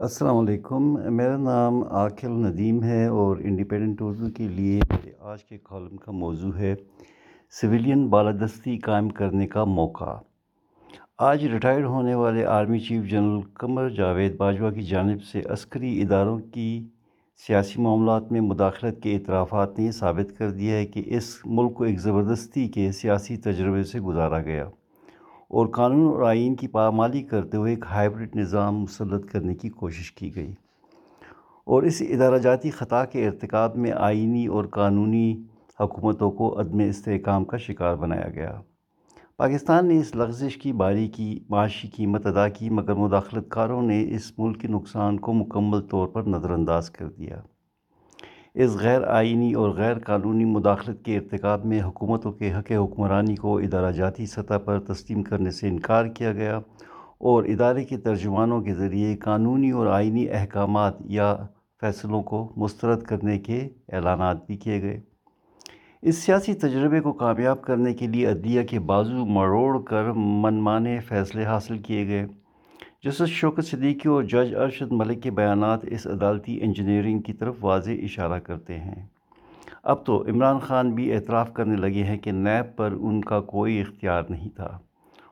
السلام علیکم، میرا نام عاقل ندیم ہے اور انڈیپینڈنٹ اردو کے لیے میرے آج کے کالم کا موضوع ہے سویلین بالادستی قائم کرنے کا موقع۔ آج ریٹائرڈ ہونے والے army chief general Qamar Javed Bajwa کی جانب سے عسکری اداروں کی سیاسی معاملات میں مداخلت کے اعترافات نے یہ ثابت کر دیا ہے کہ اس ملک کو ایک زبردستی کے سیاسی تجربے سے گزارا گیا۔ اور قانون اور آئین کی پامالی کرتے ہوئے ایک ہائیبرڈ نظام مسلط کرنے کی کوشش کی گئی۔ اور اس ادارہ جاتی خطا کے ارتکاب میں آئینی اور قانونی حکومتوں کو عدم استحکام کا شکار بنایا گیا۔ پاکستان نے اس لغزش کی، باری کی، معاشی قیمت ادا کی، مگر مداخلت کاروں نے اس ملک کے نقصان کو مکمل طور پر نظر انداز کر دیا۔ اس غیر آئینی اور غیر قانونی مداخلت کے ارتکاب میں حکومتوں کے حق حکمرانی کو ادارہ جاتی سطح پر تسلیم کرنے سے انکار کیا گیا اور ادارے کے ترجمانوں کے ذریعے قانونی اور آئینی احکامات یا فیصلوں کو مسترد کرنے کے اعلانات بھی کیے گئے۔ اس سیاسی تجربے کو کامیاب کرنے کے لیے عدلیہ کے بازو مروڑ کر منمانے فیصلے حاصل کیے گئے۔ جسٹس شوکت صدیقی اور جج ارشد ملک کے بیانات اس عدالتی انجینئرنگ کی طرف واضح اشارہ کرتے ہیں۔ اب تو عمران خان بھی اعتراف کرنے لگے ہیں کہ نیب پر ان کا کوئی اختیار نہیں تھا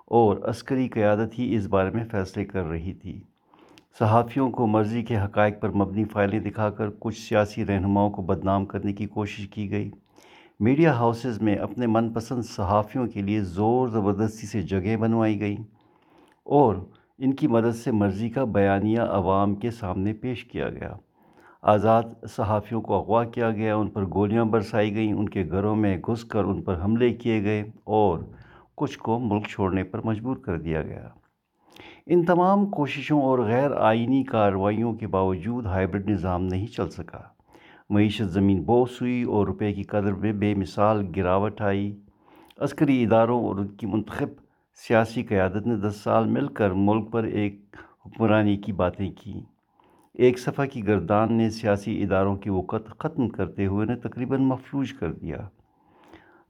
اور عسکری قیادت ہی اس بارے میں فیصلے کر رہی تھی۔ صحافیوں کو مرضی کے حقائق پر مبنی فائلیں دکھا کر کچھ سیاسی رہنماؤں کو بدنام کرنے کی کوشش کی گئی۔ میڈیا ہاؤسز میں اپنے من پسند صحافیوں کے لیے زور زبردستی سے جگہ بنوائی گئیں اور ان کی مدد سے مرضی کا بیانیہ عوام کے سامنے پیش کیا گیا۔ آزاد صحافیوں کو اغوا کیا گیا، ان پر گولیاں برسائی گئیں، ان کے گھروں میں گھس کر ان پر حملے کیے گئے اور کچھ کو ملک چھوڑنے پر مجبور کر دیا گیا۔ ان تمام کوششوں اور غیر آئینی کارروائیوں کے باوجود ہائیبرڈ نظام نہیں چل سکا۔ معیشت زمین بوس ہوئی اور روپے کی قدر میں بے مثال گراوٹ آئی۔ عسکری اداروں اور ان کی منتخب سیاسی قیادت نے دس سال مل کر ملک پر ایک حکمرانی کی باتیں کیں ایک صفحہ کی گردان نے سیاسی اداروں کی وقت ختم کرتے ہوئے نے تقریباً مفلوج کر دیا۔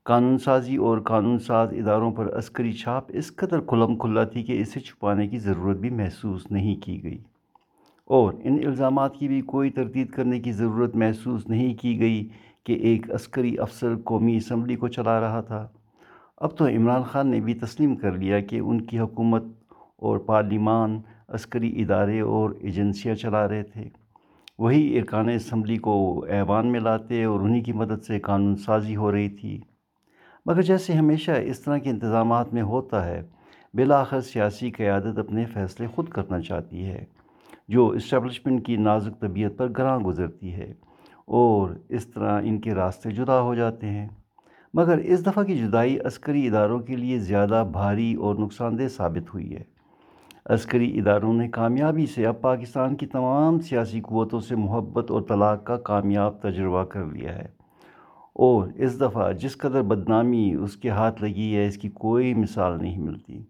قانون سازی اور قانون ساز اداروں پر عسکری چھاپ اس قدر کھلم کھلا تھی کہ اسے چھپانے کی ضرورت بھی محسوس نہیں کی گئی۔ اور ان الزامات کی بھی کوئی تردید کرنے کی ضرورت محسوس نہیں کی گئی کہ ایک عسکری افسر قومی اسمبلی کو چلا رہا تھا۔ اب تو عمران خان نے بھی تسلیم کر لیا کہ ان کی حکومت اور پارلیمان عسکری ادارے اور ایجنسیاں چلا رہے تھے۔ وہی ارکان اسمبلی کو ایوان میں لاتے اور انہی کی مدد سے قانون سازی ہو رہی تھی۔ مگر جیسے ہمیشہ اس طرح کے انتظامات میں ہوتا ہے، بالآخر سیاسی قیادت اپنے فیصلے خود کرنا چاہتی ہے، جو اسٹیبلشمنٹ کی نازک طبیعت پر گراں گزرتی ہے اور اس طرح ان کے راستے جدا ہو جاتے ہیں۔ مگر اس دفعہ کی جدائی عسکری اداروں کے لیے زیادہ بھاری اور نقصان دہ ثابت ہوئی ہے۔ عسکری اداروں نے کامیابی سے اب پاکستان کی تمام سیاسی قوتوں سے محبت اور طلاق کا کامیاب تجربہ کر لیا ہے۔ اور اس دفعہ جس قدر بدنامی اس کے ہاتھ لگی ہے، اس کی کوئی مثال نہیں ملتی۔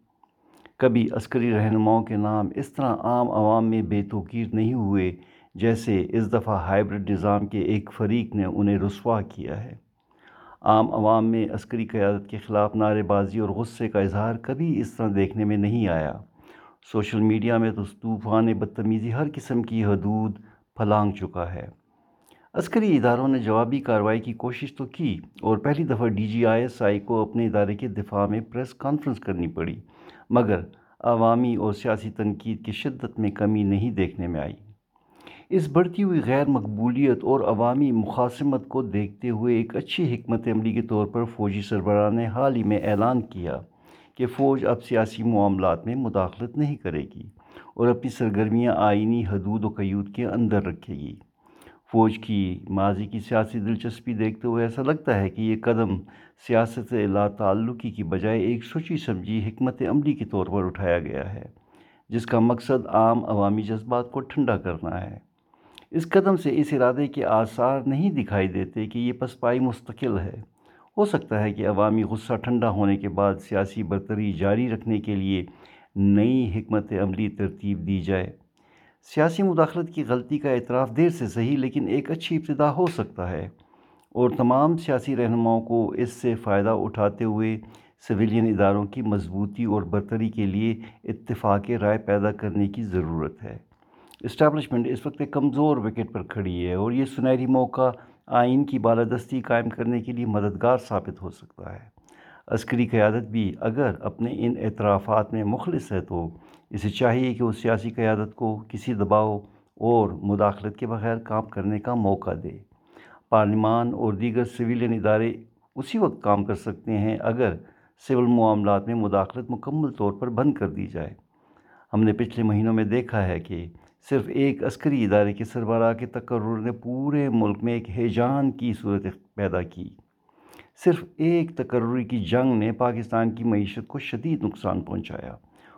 کبھی عسکری رہنماؤں کے نام اس طرح عام عوام میں بے توقیر نہیں ہوئے جیسے اس دفعہ ہائیبرڈ نظام کے ایک فریق نے انہیں رسوا کیا ہے۔ عام عوام میں عسکری قیادت کے خلاف نعرے بازی اور غصے کا اظہار کبھی اس طرح دیکھنے میں نہیں آیا۔ سوشل میڈیا میں تو طوفان بدتمیزی ہر قسم کی حدود پھلانگ چکا ہے۔ عسکری اداروں نے جوابی کارروائی کی کوشش تو کی اور پہلی دفعہ D G I S I کو اپنے ادارے کے دفاع میں پریس کانفرنس کرنی پڑی، مگر عوامی اور سیاسی تنقید کی شدت میں کمی نہیں دیکھنے میں آئی۔ اس بڑھتی ہوئی غیر مقبولیت اور عوامی مخاصمت کو دیکھتے ہوئے ایک اچھی حکمت عملی کے طور پر فوجی سربراہ نے حال ہی میں اعلان کیا کہ فوج اب سیاسی معاملات میں مداخلت نہیں کرے گی اور اپنی سرگرمیاں آئینی حدود و قیود کے اندر رکھے گی۔ فوج کی ماضی کی سیاسی دلچسپی دیکھتے ہوئے ایسا لگتا ہے کہ یہ قدم سیاست لا تعلقی کی بجائے ایک سوچی سمجھی حکمت عملی کے طور پر اٹھایا گیا ہے، جس کا مقصد عام عوامی جذبات کو ٹھنڈا کرنا ہے۔ اس قدم سے اس ارادے کے آثار نہیں دکھائی دیتے کہ یہ پسپائی مستقل ہے۔ ہو سکتا ہے کہ عوامی غصہ ٹھنڈا ہونے کے بعد سیاسی برتری جاری رکھنے کے لیے نئی حکمت عملی ترتیب دی جائے۔ سیاسی مداخلت کی غلطی کا اعتراف دیر سے صحیح لیکن ایک اچھی ابتدا ہو سکتا ہے۔ اور تمام سیاسی رہنماؤں کو اس سے فائدہ اٹھاتے ہوئے سویلین اداروں کی مضبوطی اور برتری کے لیے اتفاق رائے پیدا کرنے کی ضرورت ہے۔ اسٹیبلشمنٹ اس وقت ایک کمزور وکٹ پر کھڑی ہے اور یہ سنہری موقع آئین کی بالادستی قائم کرنے کے لیے مددگار ثابت ہو سکتا ہے۔ عسکری قیادت بھی اگر اپنے ان اعترافات میں مخلص ہے تو اسے چاہیے کہ وہ سیاسی قیادت کو کسی دباؤ اور مداخلت کے بغیر کام کرنے کا موقع دے۔ پارلیمان اور دیگر سویلین ادارے اسی وقت کام کر سکتے ہیں اگر سول معاملات میں مداخلت مکمل طور پر بند کر دی جائے۔ ہم نے پچھلے مہینوں میں دیکھا ہے کہ صرف ایک عسکری ادارے کے سربراہ کے تقرر نے پورے ملک میں ایک ہیجان کی صورت پیدا کی۔ صرف ایک تقرری کی جنگ نے پاکستان کی معیشت کو شدید نقصان پہنچایا۔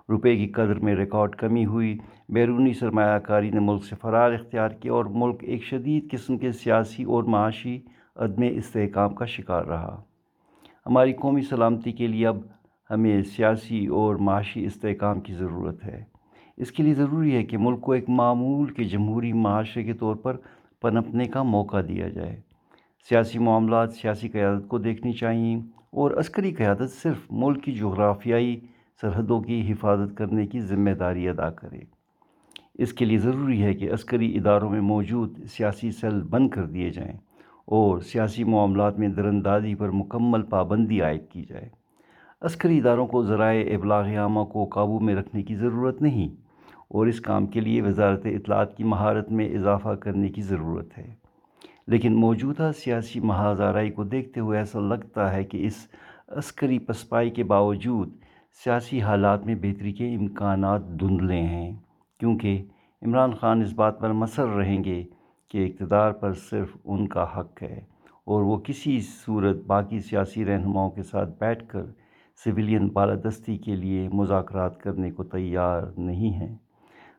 روپے کی قدر میں ریکارڈ کمی ہوئی۔ بیرونی سرمایہ کاری نے ملک سے فرار اختیار کیا اور ملک ایک شدید قسم کے سیاسی اور معاشی عدم استحکام کا شکار رہا۔ ہماری قومی سلامتی کے لیے اب ہمیں سیاسی اور معاشی استحکام کی ضرورت ہے۔ اس کے لیے ضروری ہے کہ ملک کو ایک معمول کے جمہوری معاشرے کے طور پر پنپنے کا موقع دیا جائے۔ سیاسی معاملات، سیاسی قیادت کو دیکھنی چاہئیں اور عسکری قیادت صرف ملک کی جغرافیائی سرحدوں کی حفاظت کرنے کی ذمہ داری ادا کرے۔ اس کے لیے ضروری ہے کہ عسکری اداروں میں موجود سیاسی سیل بند کر دیے جائیں اور سیاسی معاملات میں درندازی پر مکمل پابندی عائد کی جائے۔ عسکری اداروں کو ذرائع ابلاغ عامہ کو قابو میں رکھنے کی ضرورت نہیں۔ اور اس کام کے لیے وزارت اطلاعات کی مہارت میں اضافہ کرنے کی ضرورت ہے۔ لیکن موجودہ سیاسی محاذ آرائی کو دیکھتے ہوئے ایسا لگتا ہے کہ اس عسکری پسپائی کے باوجود سیاسی حالات میں بہتری کے امکانات دھندلے ہیں۔ کیونکہ عمران خان اس بات پر مصر رہیں گے کہ اقتدار پر صرف ان کا حق ہے اور وہ کسی صورت باقی سیاسی رہنماؤں کے ساتھ بیٹھ کر سویلین بالادستی کے لیے مذاکرات کرنے کو تیار نہیں ہیں۔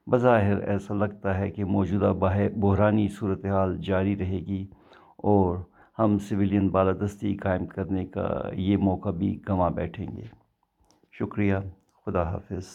بظاہر ایسا لگتا ہے کہ موجودہ بحرانی صورتحال جاری رہے گی اور ہم سویلین بالادستی قائم کرنے کا یہ موقع بھی گنوا بیٹھیں گے۔ شکریہ، خدا حافظ۔